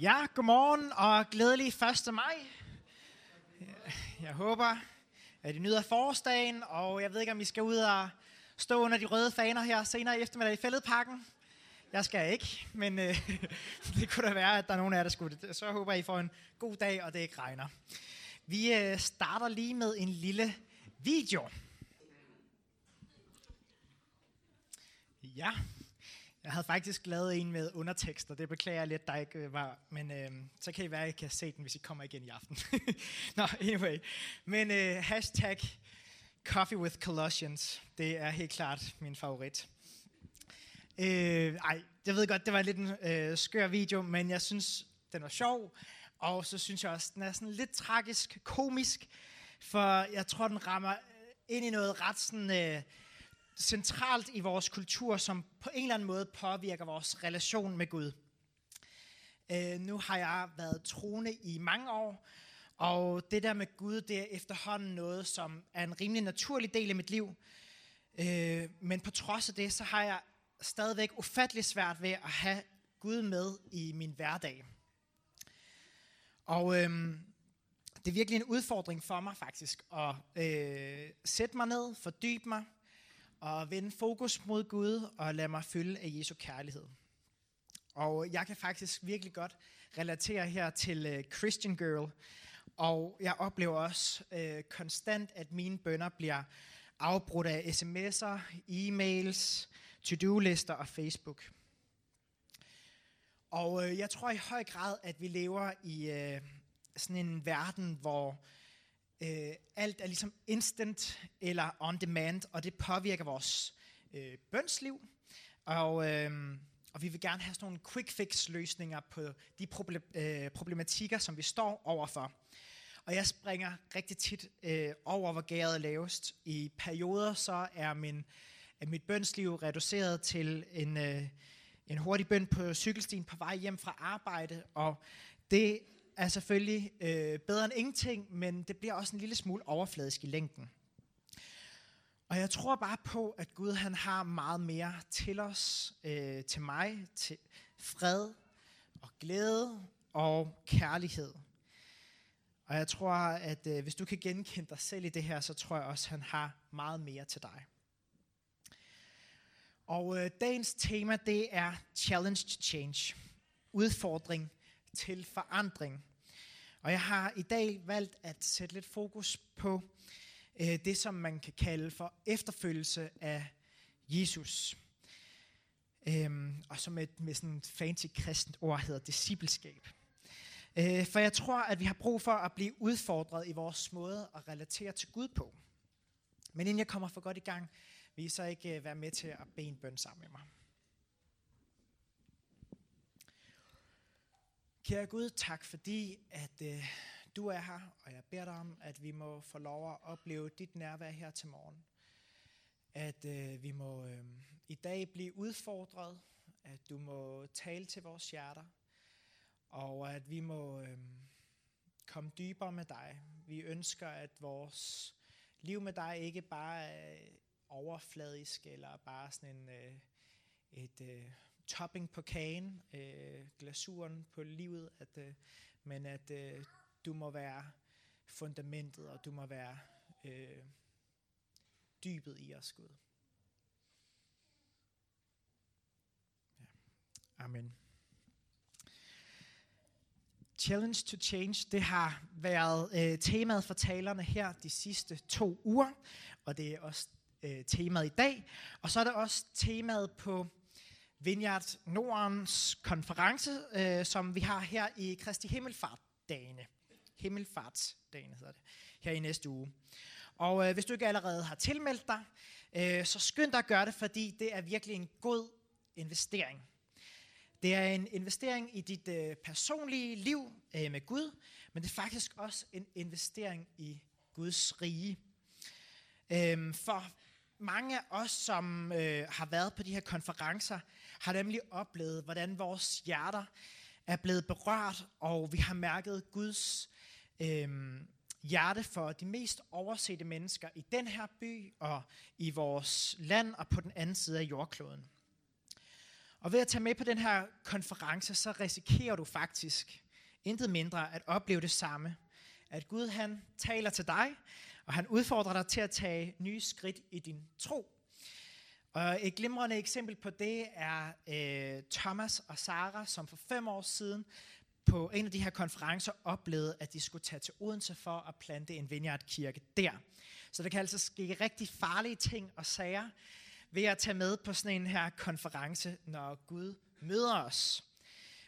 Ja, godmorgen og glædelig 1. maj. Jeg håber, at I nyder forårsdagen, og jeg ved ikke, om I skal ud og stå under de røde faner her senere i eftermiddag i fældeparken. Jeg skal ikke, men øh, det kunne da være, at der er nogen af jer, der skulle. Så håber jeg, I får en god dag, og det ikke regner. Vi øh, starter lige med en lille video. Ja, jeg havde faktisk lavet en med undertekster. Det beklager jeg lidt, der ikke øh, var. Men øh, så kan I være, at I kan se den, hvis I kommer igen i aften. Nå, anyway. Men øh, hashtag Coffee with Colossians. Det er helt klart min favorit. Øh, ej, jeg ved godt, det var lidt en øh, skør video, men jeg synes, den var sjov. Og så synes jeg også, den er sådan lidt tragisk, komisk. For jeg tror, den rammer ind i noget ret sådan... Øh, centralt i vores kultur, som på en eller anden måde påvirker vores relation med Gud. Øh, nu har jeg været troende i mange år, og det der med Gud, det er efterhånden noget, som er en rimelig naturlig del af mit liv. Øh, men på trods af det, så har jeg stadigvæk ufattelig svært ved at have Gud med i min hverdag. Og øh, det er virkelig en udfordring for mig faktisk at øh, sætte mig ned, fordybe mig, og vende fokus mod Gud og lade mig fylde af Jesu kærlighed. Og jeg kan faktisk virkelig godt relatere her til øh, Christian Girl, og jeg oplever også øh, konstant, at mine bønder bliver afbrudt af sms'er, e-mails, to-do-lister og Facebook. Og øh, jeg tror i høj grad, at vi lever i øh, sådan en verden, hvor øh, alt er ligesom instant eller on demand, og det påvirker vores øh, bønsliv. Og, øh, og vi vil gerne have sådan nogle quick fix løsninger på de problem, øh, problematikker, som vi står overfor. Og jeg springer rigtig tit øh, over, hvor gæret er lavest. I perioder så er, min, er mit bønsliv reduceret til en, øh, en hurtig bøn på cykelstien på vej hjem fra arbejde, og det er selvfølgelig øh, bedre end ingenting, men det bliver også en lille smule overfladisk i længden. Og jeg tror bare på, at Gud han har meget mere til os, øh, til mig, til fred og glæde og kærlighed. Og jeg tror, at øh, hvis du kan genkende dig selv i det her, så tror jeg også, at han har meget mere til dig. Og øh, dagens tema, det er Challenge to Change. Udfordring til forandring. Og jeg har i dag valgt at sætte lidt fokus på øh, det, som man kan kalde for efterfølgelse af Jesus. Øhm, og som et, med sådan et fancy kristent ord hedder discipleskab. Øh, for jeg tror, at vi har brug for at blive udfordret i vores måde at relatere til Gud på. Men inden jeg kommer for godt i gang, vil I så ikke øh, være med til at bede en bøn sammen med mig. Kære Gud, tak fordi, at øh, du er her, og jeg beder dig om, at vi må få lov at opleve dit nærvær her til morgen. At øh, vi må øh, i dag blive udfordret, at du må tale til vores hjerter, og at vi må øh, komme dybere med dig. Vi ønsker, at vores liv med dig ikke bare er overfladisk, eller bare sådan en, øh, et... Øh, topping på kagen, øh, glasuren på livet, at, øh, men at øh, du må være fundamentet, og du må være øh, dybet i os, Gud. Ja. Amen. Challenge to Change, det har været øh, temaet for talerne her de sidste to uger, og det er også øh, temaet i dag. Og så er det også temaet på Vineyard Nordens konference, øh, som vi har her i Kristi Himmelfartdagene. Himmelfartsdagene hedder det, her i næste uge. Og øh, hvis du ikke allerede har tilmeldt dig, øh, så skynd dig at gøre det, fordi det er virkelig en god investering. Det er en investering i dit øh, personlige liv øh, med Gud, men det er faktisk også en investering i Guds rige. Øh, for mange af os, som øh, har været på de her konferencer, har nemlig oplevet, hvordan vores hjerter er blevet berørt, og vi har mærket Guds øh, hjerte for de mest oversete mennesker i den her by og i vores land og på den anden side af jordkloden. Og ved at tage med på den her konference, så risikerer du faktisk intet mindre at opleve det samme. At Gud han taler til dig, og han udfordrer dig til at tage nye skridt i din tro. Og et glimrende eksempel på det er øh, Thomas og Sara, som for fem år siden på en af de her konferencer oplevede, at de skulle tage til Odense for at plante en vineyard-kirke der. Så der kan altså ske rigtig farlige ting og sager ved at tage med på sådan en her konference, når Gud møder os.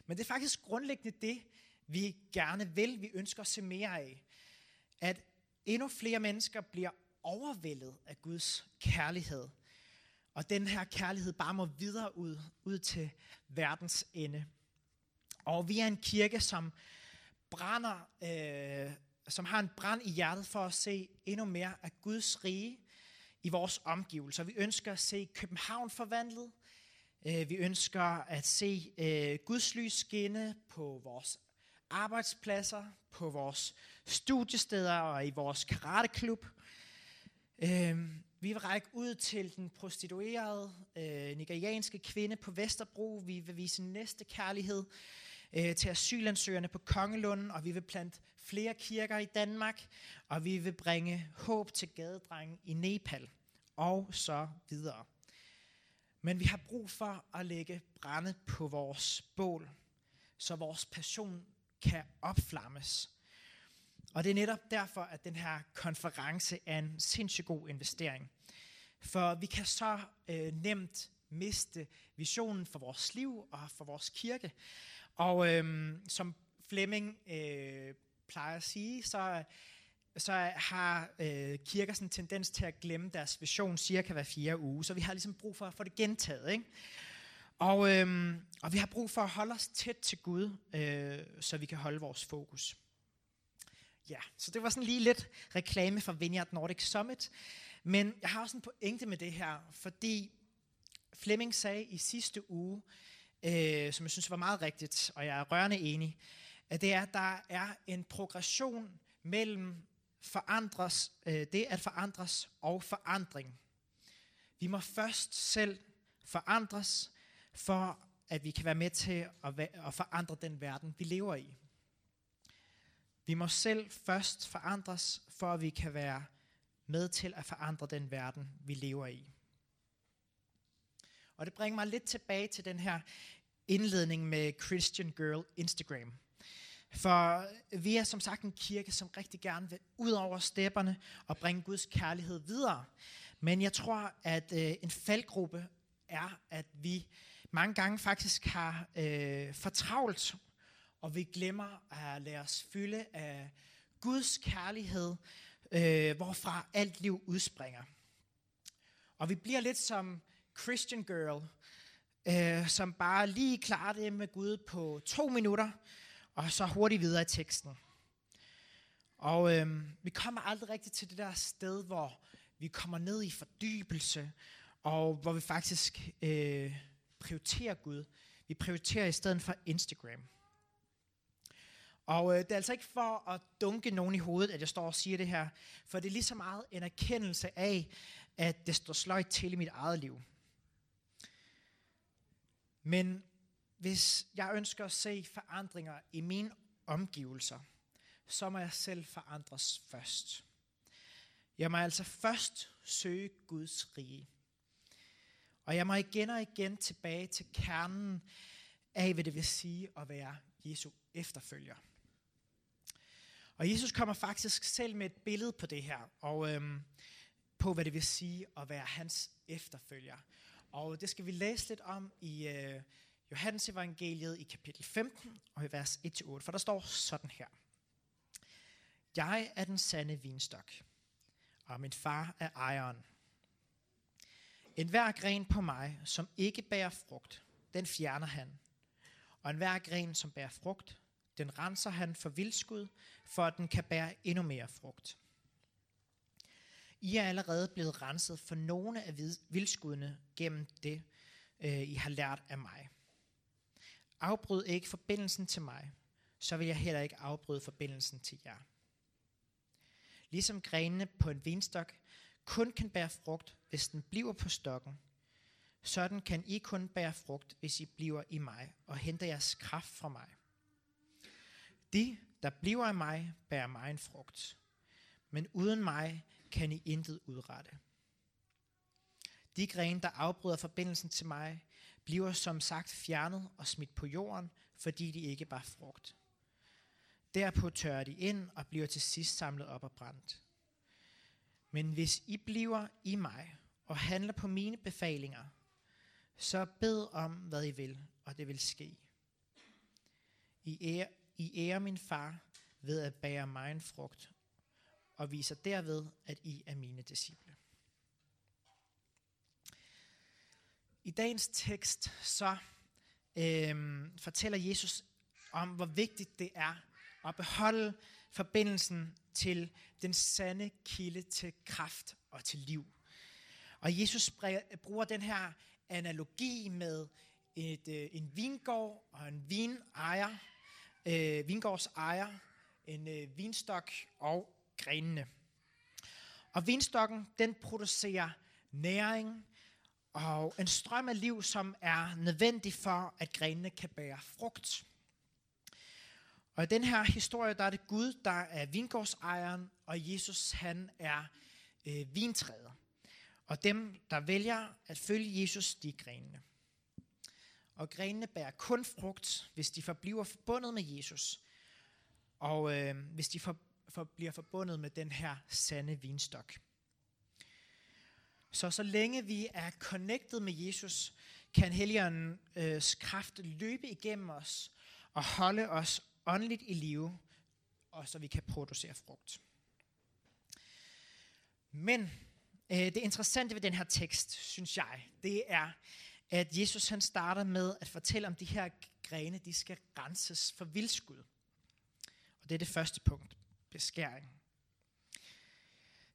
Men det er faktisk grundlæggende det, vi gerne vil, vi ønsker at se mere af. At endnu flere mennesker bliver overvældet af Guds kærlighed. Og den her kærlighed bare må videre ud, ud til verdens ende. Og vi er en kirke, som brænder, øh, som har en brand i hjertet for at se endnu mere af Guds rige i vores omgivelser. Vi ønsker at se København forvandlet. Øh, vi ønsker at se øh, Guds lys skinne på vores arbejdspladser, på vores studiesteder og i vores karateklub. Øh, vi vil række ud til den prostituerede øh, nigerianske kvinde på Vesterbro. Vi vil vise næste kærlighed øh, til asylansøgerne på Kongelunden, og vi vil plante flere kirker i Danmark, og vi vil bringe håb til gadedrengen i Nepal, og så videre. Men vi har brug for at lægge brænde på vores bål, så vores passion kan opflammes. Og det er netop derfor, at den her konference er en sindssygt god investering. For vi kan så øh, nemt miste visionen for vores liv og for vores kirke. Og øh, som Flemming øh, plejer at sige, så, så har øh, kirker sådan en tendens til at glemme deres vision cirka hver fire uge. Så vi har ligesom brug for at få det gentaget. Ikke? Og, øh, og vi har brug for at holde os tæt til Gud, øh, så vi kan holde vores fokus. Ja, så det var sådan lige lidt reklame for Vineyard Nordic Summit. Men jeg har også en pointe med det her, fordi Flemming sagde i sidste uge, øh, som jeg synes var meget rigtigt, og jeg er rørende enig, at det er, at der er en progression mellem forandres, øh, det at forandres og forandring. Vi må først selv forandres, for at vi kan være med til at, at forandre den verden, vi lever i. Vi må selv først forandres, for at vi kan være med til at forandre den verden, vi lever i. Og det bringer mig lidt tilbage til den her indledning med Christian Girl Instagram. For vi er som sagt en kirke, som rigtig gerne vil ud over stepperne og bringe Guds kærlighed videre. Men jeg tror, at øh, en faldgruppe er, at vi mange gange faktisk har øh, fortravlt, og vi glemmer at lade os fylde af Guds kærlighed, øh, hvorfra alt liv udspringer. Og vi bliver lidt som Christian Girl, øh, som bare lige klarer det med Gud på to minutter, og så hurtigt videre i teksten. Og øh, vi kommer aldrig rigtig til det der sted, hvor vi kommer ned i fordybelse, og hvor vi faktisk øh, prioriterer Gud. Vi prioriterer i stedet for Instagram. Og øh, det er altså ikke for at dunke nogen i hovedet, at jeg står og siger det her, for det er lige så meget en erkendelse af, at det står sløjt til i mit eget liv. Men hvis jeg ønsker at se forandringer i mine omgivelser, så må jeg selv forandres først. Jeg må altså først søge Guds rige. Og jeg må igen og igen tilbage til kernen af, hvad det vil sige at være Jesu efterfølger. Og Jesus kommer faktisk selv med et billede på det her, og øhm, på hvad det vil sige at være hans efterfølger. Og det skal vi læse lidt om i øh, Johannes evangeliet i kapitel 15 og i vers 1-8, for der står sådan her. Jeg er den sande vinstok, og min far er ejeren. En hver gren på mig, som ikke bærer frugt, den fjerner han. Og en hver gren, som bærer frugt, den renser han for vildskud, for at den kan bære endnu mere frugt. I er allerede blevet renset for nogle af vildskuddene gennem det, øh, I har lært af mig. Afbryd ikke forbindelsen til mig, så vil jeg heller ikke afbryde forbindelsen til jer. Ligesom grenene på en vinstok kun kan bære frugt, hvis den bliver på stokken, Sådan kan I kun bære frugt, hvis I bliver i mig og henter jeres kraft fra mig. De, der bliver i mig, bærer mig en frugt. Men uden mig kan I intet udrette. De grene, der afbryder forbindelsen til mig, bliver som sagt fjernet og smidt på jorden, fordi de ikke bar frugt. Derpå tørrer de ind og bliver til sidst samlet op og brændt. Men hvis I bliver i mig og handler på mine befalinger, så bed om, hvad I vil, og det vil ske. I ære, i ære min far ved at bære mig en frugt, og viser derved, at I er mine disciple. I dagens tekst så øhm, fortæller Jesus om, hvor vigtigt det er at beholde forbindelsen til den sande kilde til kraft og til liv. Og Jesus bruger den her analogi med et, øh, en vingård og en vinejer, øh, vingårds ejer, en øh, vinstok og grenene. Og vinstokken, den producerer næring og en strøm af liv, som er nødvendig for, at grenene kan bære frugt. Og i den her historie, der er det Gud, der er vingårdsejeren, og Jesus, han er øh, vintræet. Og dem, der vælger at følge Jesus, de er grenene. Og grenene bærer kun frugt, hvis de forbliver forbundet med Jesus. Og øh, hvis de for, for, bliver forbundet med den her sande vinstok. Så så længe vi er connected med Jesus, kan Helligåndens øh, kraft løbe igennem os og holde os åndeligt i live, og så vi kan producere frugt. Men øh, det interessante ved den her tekst, synes jeg, det er, at Jesus han starter med at fortælle om de her grene, de skal renses for vildskud. Og det er det første punkt, beskæring.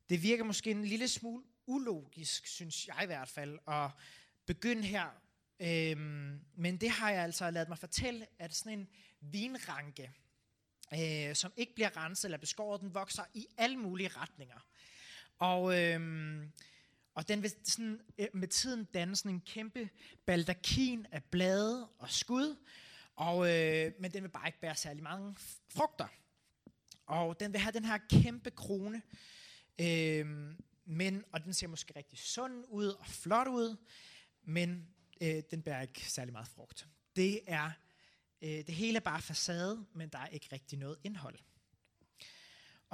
Det virker måske en lille smule ulogisk, synes jeg i hvert fald, at begynde her. Øhm, men det har jeg altså lavet mig fortælle, at sådan en vinranke, øh, som ikke bliver renset eller beskåret, den vokser i alle mulige retninger. Og, øhm, og den vil sådan, øh, med tiden danne sådan en kæmpe baldakin af blade og skud, og, øh, men den vil bare ikke bære særlig mange frugter. Og den vil have den her kæmpe krone, øh, men, og den ser måske rigtig sund ud og flot ud, men øh, den bærer ikke særlig meget frugt. Det er øh, det hele er bare facade, men der er ikke rigtig noget indhold.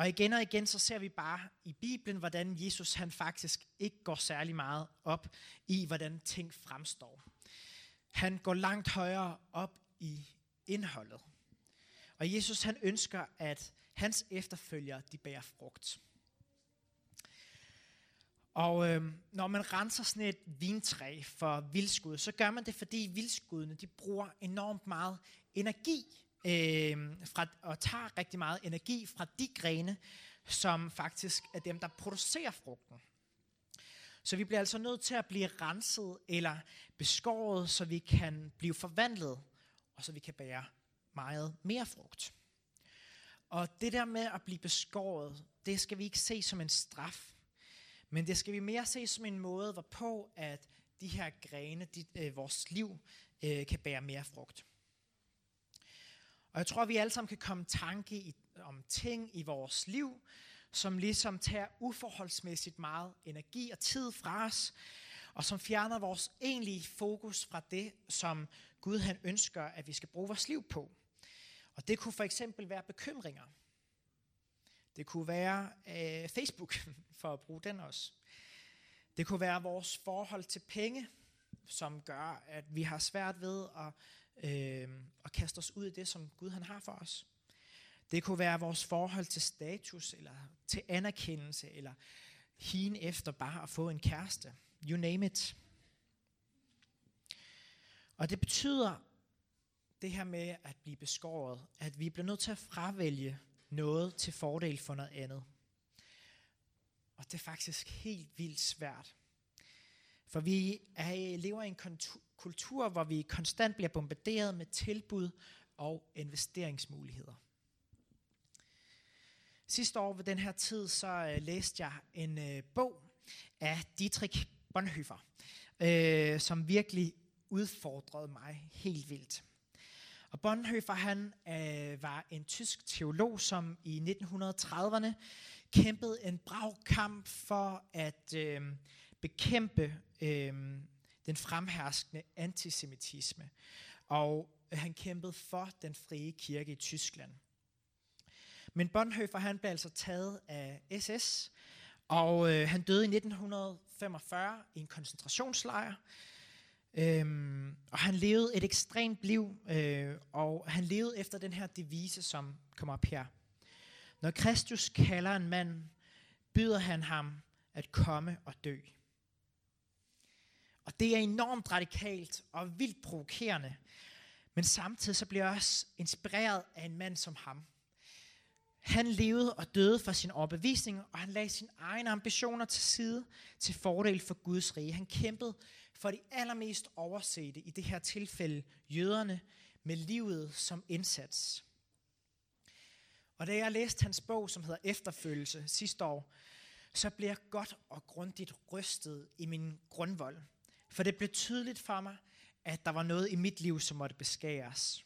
Og igen og igen så ser vi bare i Bibelen, hvordan Jesus han faktisk ikke går særlig meget op i, hvordan ting fremstår. Han går langt højere op i indholdet. Og Jesus han ønsker, at hans efterfølgere de bærer frugt. Og øh, når man renser sådan et vintræ for vildskud, så gør man det, fordi vildskuddene de bruger enormt meget energi øh, fra, og tager rigtig meget energi fra de grene, som faktisk er dem, der producerer frugten. Så vi bliver altså nødt til at blive renset eller beskåret, så vi kan blive forvandlet, og så vi kan bære meget mere frugt. Og det der med at blive beskåret, det skal vi ikke se som en straf, men det skal vi mere se som en måde, hvorpå at de her grene, de, øh, vores liv, øh, kan bære mere frugt. Og jeg tror, vi alle sammen kan komme tanke i, om ting i vores liv, som ligesom tager uforholdsmæssigt meget energi og tid fra os, og som fjerner vores egentlige fokus fra det, som Gud han ønsker, at vi skal bruge vores liv på. Og det kunne for eksempel være bekymringer. Det kunne være øh, Facebook, for at bruge den også. Det kunne være vores forhold til penge, som gør, at vi har svært ved at, øh, at kaste os ud i det, som Gud han har for os. Det kunne være vores forhold til status, eller til anerkendelse, eller hien efter bare at få en kæreste. You name it. Og det betyder, det her med at blive beskåret, at vi bliver nødt til at fravælge noget til fordel for noget andet. Og det er faktisk helt vildt svært. For vi er, øh, lever i en kultur, hvor vi konstant bliver bombarderet med tilbud og investeringsmuligheder. Sidste år ved den her tid, så uh, læste jeg en uh, bog af Dietrich Bonhoeffer. øh, som virkelig udfordrede mig helt vildt. Og Bonhoeffer han øh, var en tysk teolog, som i 1930'erne kæmpede en brav kamp for at øh, bekæmpe øh, den fremherskende antisemitisme. Og han kæmpede for den frie kirke i Tyskland. Men Bonhoeffer han blev altså taget af SS, og øh, han døde i 1945 i en koncentrationslejr. Øhm, og han levede et ekstremt liv, øh, og han levede efter den her devise, som kommer op her. Når Kristus kalder en mand, byder han ham at komme og dø. Og det er enormt radikalt og vildt provokerende, men samtidig så bliver jeg også inspireret af en mand som ham. Han levede og døde for sin overbevisning, og han lagde sine egne ambitioner til side til fordel for Guds rige. Han kæmpede for de allermest oversete, i det her tilfælde jøderne, med livet som indsats. Og da jeg læste hans bog, som hedder Efterfølgelse sidste år, så blev jeg godt og grundigt rystet i min grundvold. For det blev tydeligt for mig, at der var noget i mit liv, som måtte beskæres.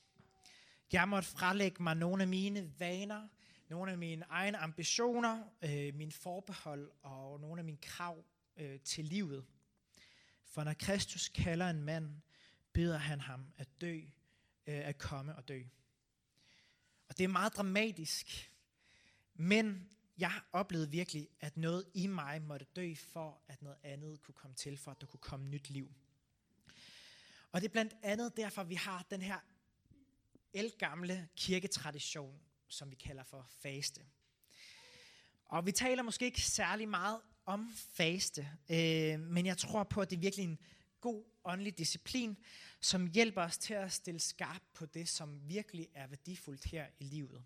Jeg måtte frelægge mig nogle af mine vaner, nogle af mine egne ambitioner, øh, mine forbehold og nogle af mine krav øh, til livet. For når Kristus kalder en mand, beder han ham at dø, øh, at komme og dø. Og det er meget dramatisk, men jeg oplevede virkelig, at noget i mig måtte dø, for at noget andet kunne komme til, for at der kunne komme nyt liv. Og det er blandt andet derfor, vi har den her elgamle kirketradition, som vi kalder for faste. Og vi taler måske ikke særlig meget om faste, øh, men jeg tror på, at det er virkelig en god åndelig disciplin, som hjælper os til at stille skarp på det, som virkelig er værdifuldt her i livet.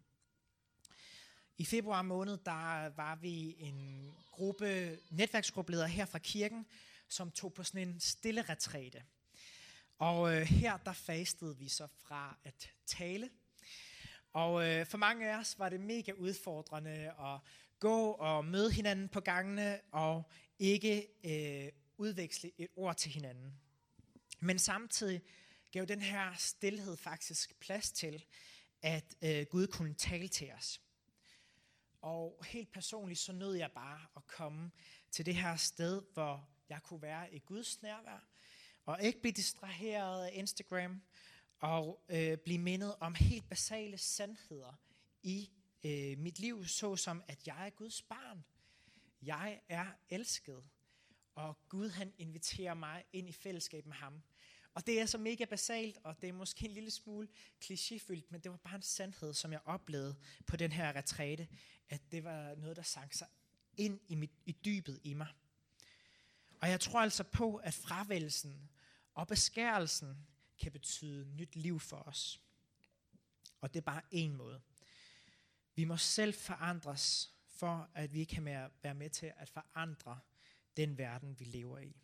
I februar måned, der var vi en gruppe netværksgruppeledere her fra kirken, som tog på sådan en stille retræte. Og øh, her der fastede vi så fra at tale. Og øh, for mange af os var det mega udfordrende at gå og møde hinanden på gangene og ikke øh, udveksle et ord til hinanden. Men samtidig gav den her stillhed faktisk plads til, at øh, Gud kunne tale til os. Og helt personligt så nød jeg bare at komme til det her sted, hvor jeg kunne være i Guds nærvær, og ikke blive distraheret af Instagram, og øh, blive mindet om helt basale sandheder i øh, mit liv, såsom at jeg er Guds barn. Jeg er elsket, og Gud han inviterer mig ind i fællesskab med ham. Og det er så mega basalt, og det er måske en lille smule klichéfyldt, men det var bare en sandhed, som jeg oplevede på den her retræte, at det var noget, der sank sig ind i, mit, i dybet i mig. Og jeg tror altså på, at fravælgelsen og beskærelsen kan betyde nyt liv for os. Og det er bare en måde. Vi må selv forandres, for at vi kan være med til at forandre den verden, vi lever i.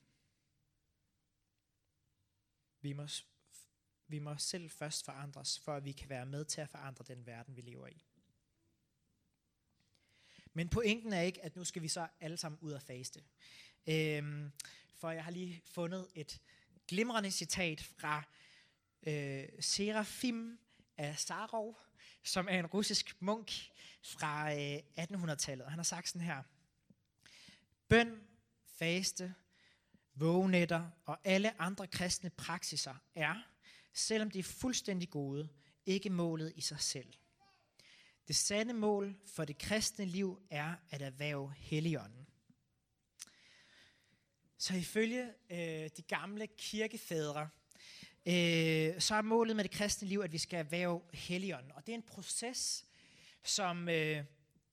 Vi må, vi må selv først forandres, for at vi kan være med til at forandre den verden, vi lever i. Men pointen er ikke, at nu skal vi så alle sammen ud og faste. Øhm, for jeg har lige fundet et glimrende citat fra øh, Serafim af Sarov, som er en russisk munk fra øh, 1800-tallet. Han har sagt sådan her. Bøn, faste, vågenetter og alle andre kristne praksiser er, selvom de er fuldstændig gode, ikke målet i sig selv. Det sande mål for det kristne liv er at erhverve Helligånden. Så ifølge øh, de gamle kirkefædre, øh, så er målet med det kristne liv, at vi skal erhverve Helligånden. Og det er en proces, som øh,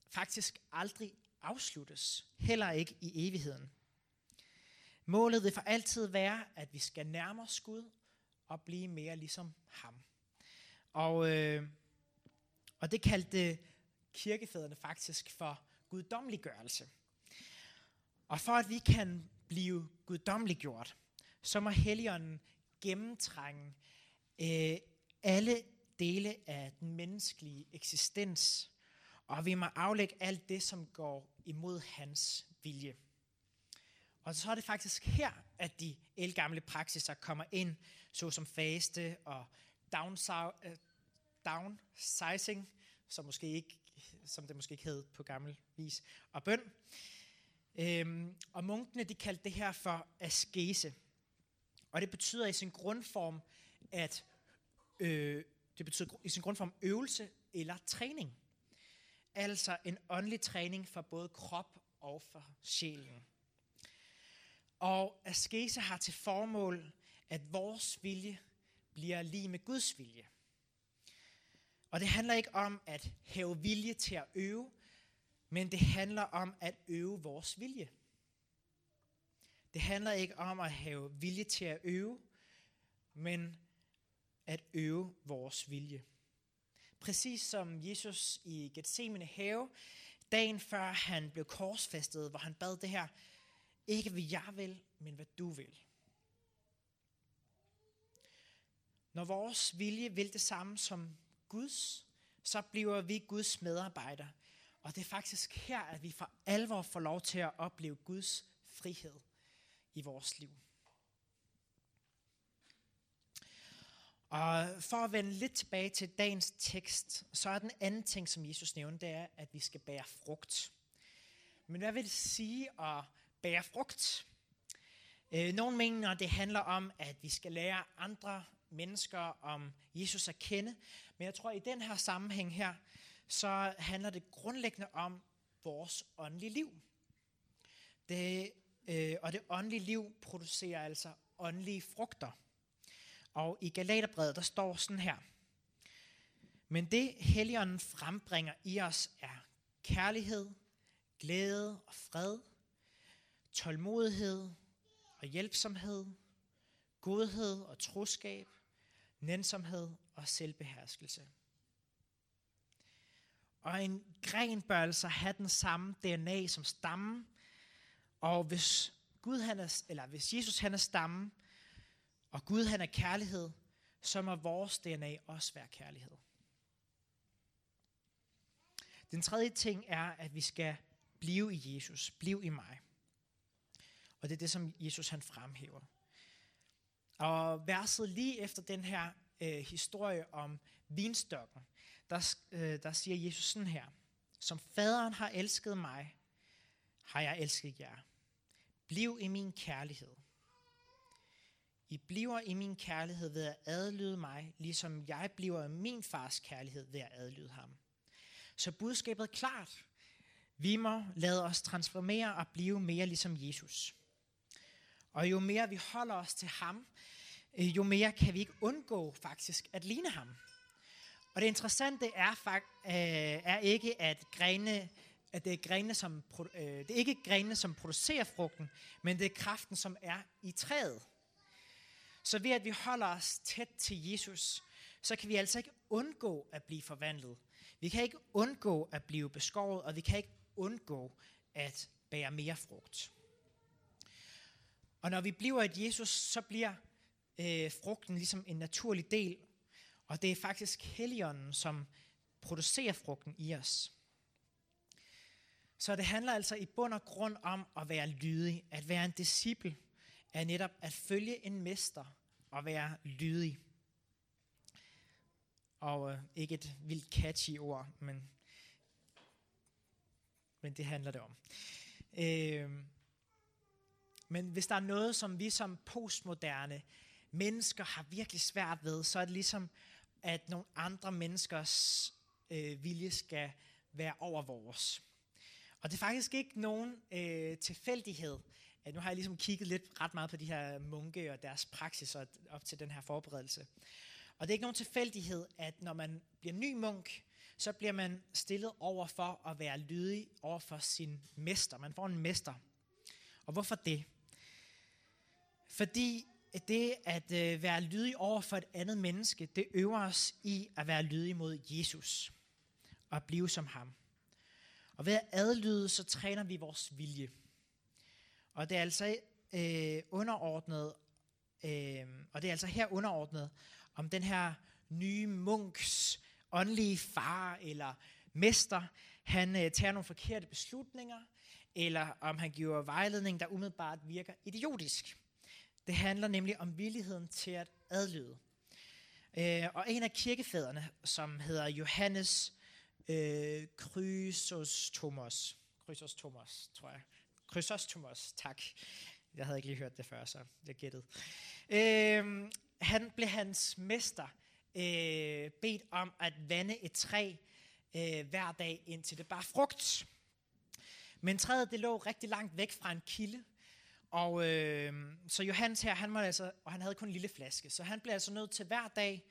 faktisk aldrig afsluttes, heller ikke i evigheden. Målet vil for altid være, at vi skal nærme os Gud og blive mere ligesom ham. Og, øh, og det kaldte kirkefædrene faktisk for guddommeliggørelse. Og for at vi kan blive guddommeliggjort, så må Helligånden gennemtrænge øh, alle dele af den menneskelige eksistens, og vi må aflægge alt det, som går imod hans vilje. Og så er det faktisk her, at de elgamle praksiser kommer ind, såsom faste og øh, downsizing, som, måske ikke, som det måske ikke hed på gammel vis, og bøn. Øhm, og munkene de kaldte det her for askese. Og det betyder i sin grundform, at øh, det betyder i sin grundform øvelse eller træning. Altså en åndelig træning for både krop og for sjælen. Og askese har til formål, at vores vilje bliver lige med Guds vilje. Og det handler ikke om at have vilje til at øve, men det handler om at øve vores vilje. Det handler ikke om at have vilje til at øve, men at øve vores vilje. Præcis som Jesus i Gethsemane have, dagen før han blev korsfæstet, hvor han bad det her, ikke hvad jeg vil, men hvad du vil. Når vores vilje vil det samme som Guds, så bliver vi Guds medarbejdere. Og det er faktisk her, at vi for alvor får lov til at opleve Guds frihed i vores liv. Og for at vende lidt tilbage til dagens tekst, så er den anden ting, som Jesus nævner, det er, at vi skal bære frugt. Men hvad vil det sige at bære frugt? Øh, nogle mener, det handler om, at vi skal lære andre mennesker om Jesus at kende. Men jeg tror, at i den her sammenhæng her, så handler det grundlæggende om vores åndelige liv. Det, øh, og det åndelige liv producerer altså åndelige frugter. Og i Galaterbrevet, der står sådan her. Men det Helligånden frembringer i os er kærlighed, glæde og fred, tålmodighed og hjælpsomhed, godhed og troskab, nænsomhed og selvbeherskelse. Og en gren bør altså have den samme DNA som stammen, og hvis Gud han er, eller hvis Jesus han er stammen, og Gud han er kærlighed, så må vores DNA også være kærlighed. Den tredje ting er, at vi skal blive i Jesus, blive i mig. Og det er det, som Jesus han fremhæver. Og verset lige efter den her øh, historie om vinstokken, der, øh, der siger Jesus sådan her. Som faderen har elsket mig, har jeg elsket jer. Bliv i min kærlighed. I bliver i min kærlighed ved at adlyde mig, ligesom jeg bliver i min fars kærlighed ved at adlyde ham. Så budskabet er klart. Vi må lade os transformere og blive mere ligesom Jesus. Og jo mere vi holder os til ham, øh, jo mere kan vi ikke undgå faktisk at ligne ham. Og det interessante er, øh, er ikke, at grene at det er, grene, som, øh, det er ikke grene, som producerer frugten, men det er kraften, som er i træet. Så ved at vi holder os tæt til Jesus, så kan vi altså ikke undgå at blive forvandlet. Vi kan ikke undgå at blive beskåret, og vi kan ikke undgå at bære mere frugt. Og når vi bliver et Jesus, så bliver øh, frugten ligesom en naturlig del, og det er faktisk Helligånden, som producerer frugten i os. Så det handler altså i bund og grund om at være lydig, at være en disciple, er netop at følge en mester og være lydig. Og øh, ikke et vildt catchy ord, men, men det handler det om. Øh, men hvis der er noget, som vi som postmoderne mennesker har virkelig svært ved, så er det ligesom, at nogle andre menneskers øh, vilje skal være over vores. Og det er faktisk ikke nogen øh, tilfældighed, at nu har jeg ligesom kigget lidt ret meget på de her munke og deres praksis op til den her forberedelse. Og det er ikke nogen tilfældighed, at når man bliver ny munk, så bliver man stillet over for at være lydig over for sin mester. Man får en mester. Og hvorfor det? Fordi det at øh, være lydig over for et andet menneske, det øver os i at være lydig mod Jesus og at blive som ham. Og ved at adlyde, så træner vi vores vilje. Og det er altså øh, underordnet, øh, og det er altså her underordnet, om den her nye munks åndelige far eller mester, han øh, tager nogle forkerte beslutninger, eller om han giver vejledning, der umiddelbart virker idiotisk. Det handler nemlig om villigheden til at adlyde. Øh, og en af kirkefædrene, som hedder Johannes øh, Chrysostomus, Chrysostomus, tror jeg. Chrysostomus, tak. Jeg havde ikke lige hørt det før, så jeg gættede. Øh, han blev hans mester øh, bedt om at vande et træ øh, hver dag, indtil det bare frugt. Men træet det lå rigtig langt væk fra en kilde, og øh, så Johannes her, han var altså, og han havde kun en lille flaske, så han blev altså nødt til hver dag,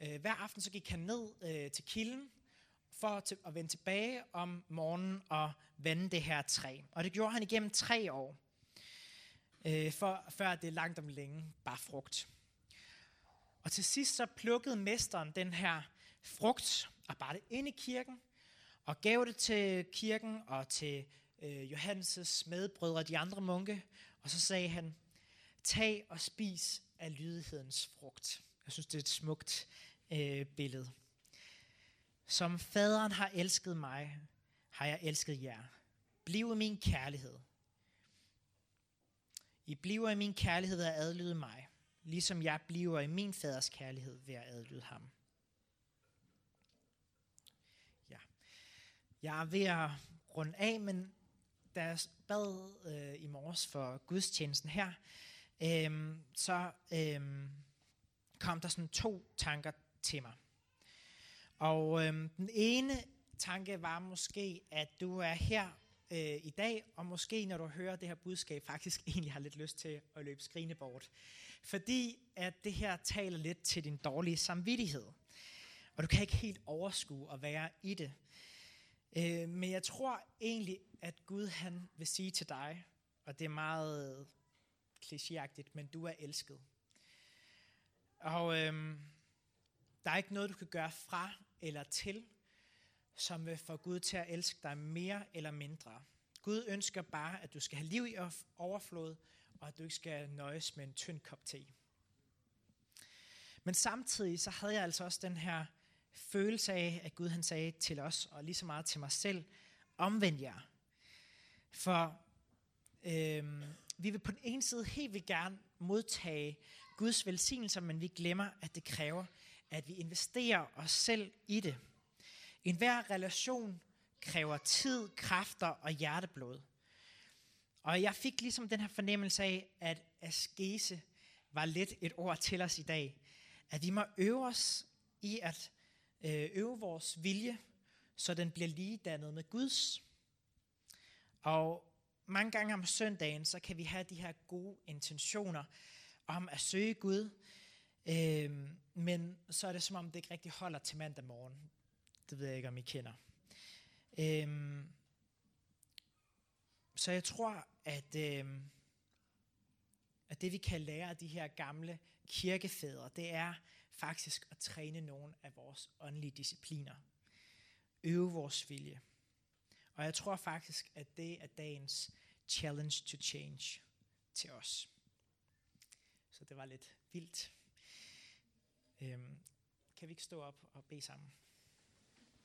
øh, hver aften, så gik han ned øh, til kilden, for til, at vende tilbage om morgenen og vande det her træ. Og det gjorde han igennem tre år, øh, for, før det langt om længe bare frugt. Og til sidst så plukkede mesteren den her frugt og bar det ind i kirken, og gav det til kirken og til øh, Johannes' medbrødre, de andre munke, og så sagde han, tag og spis af lydighedens frugt. Jeg synes, det er et smukt øh, billede. Som faderen har elsket mig, har jeg elsket jer. Bliv i min kærlighed. I bliver i min kærlighed at adlyde mig, ligesom jeg bliver i min faders kærlighed ved at adlyde ham. Ja. Jeg er ved at runde af, men da jeg bad øh, i morges for gudstjenesten her, øh, så øh, kom der sådan to tanker til mig. Og øh, den ene tanke var måske, at du er her øh, i dag, og måske når du hører det her budskab, faktisk egentlig har lidt lyst til at løbe skrine bort. Fordi at det her taler lidt til din dårlige samvittighed. Og du kan ikke helt overskue at være i det. Øh, men jeg tror egentlig, at Gud han vil sige til dig, og det er meget klichéagtigt, men du er elsket. Og øh, der er ikke noget, du kan gøre fra eller til, som vil få Gud til at elske dig mere eller mindre. Gud ønsker bare, at du skal have liv i overflod, og at du ikke skal nøjes med en tynd kop te. Men samtidig så havde jeg altså også den her følelse af, at Gud han sagde til os, og lige så meget til mig selv, omvend jer. For øhm, vi vil på den ene side helt vil gerne modtage Guds velsignelser, men vi glemmer, at det kræver, at vi investerer os selv i det. En hver relation kræver tid, kræfter og hjerteblod. Og jeg fik ligesom den her fornemmelse af, at askese var lidt et ord til os i dag. At vi må øve os i at Øh, øve vores vilje, så den bliver ligedannet med Guds. Og mange gange om søndagen, så kan vi have de her gode intentioner om at søge Gud, øh, men så er det som om, det ikke rigtig holder til mandag morgen. Det ved jeg ikke, om I kender. Øh, så jeg tror, at, øh, at det vi kan lære af de her gamle kirkefædre, det er faktisk at træne nogle af vores åndelige discipliner. Øve vores vilje. Og jeg tror faktisk, at det er dagens challenge to change til os. Så det var lidt vildt. Øhm, kan vi ikke stå op og bede sammen?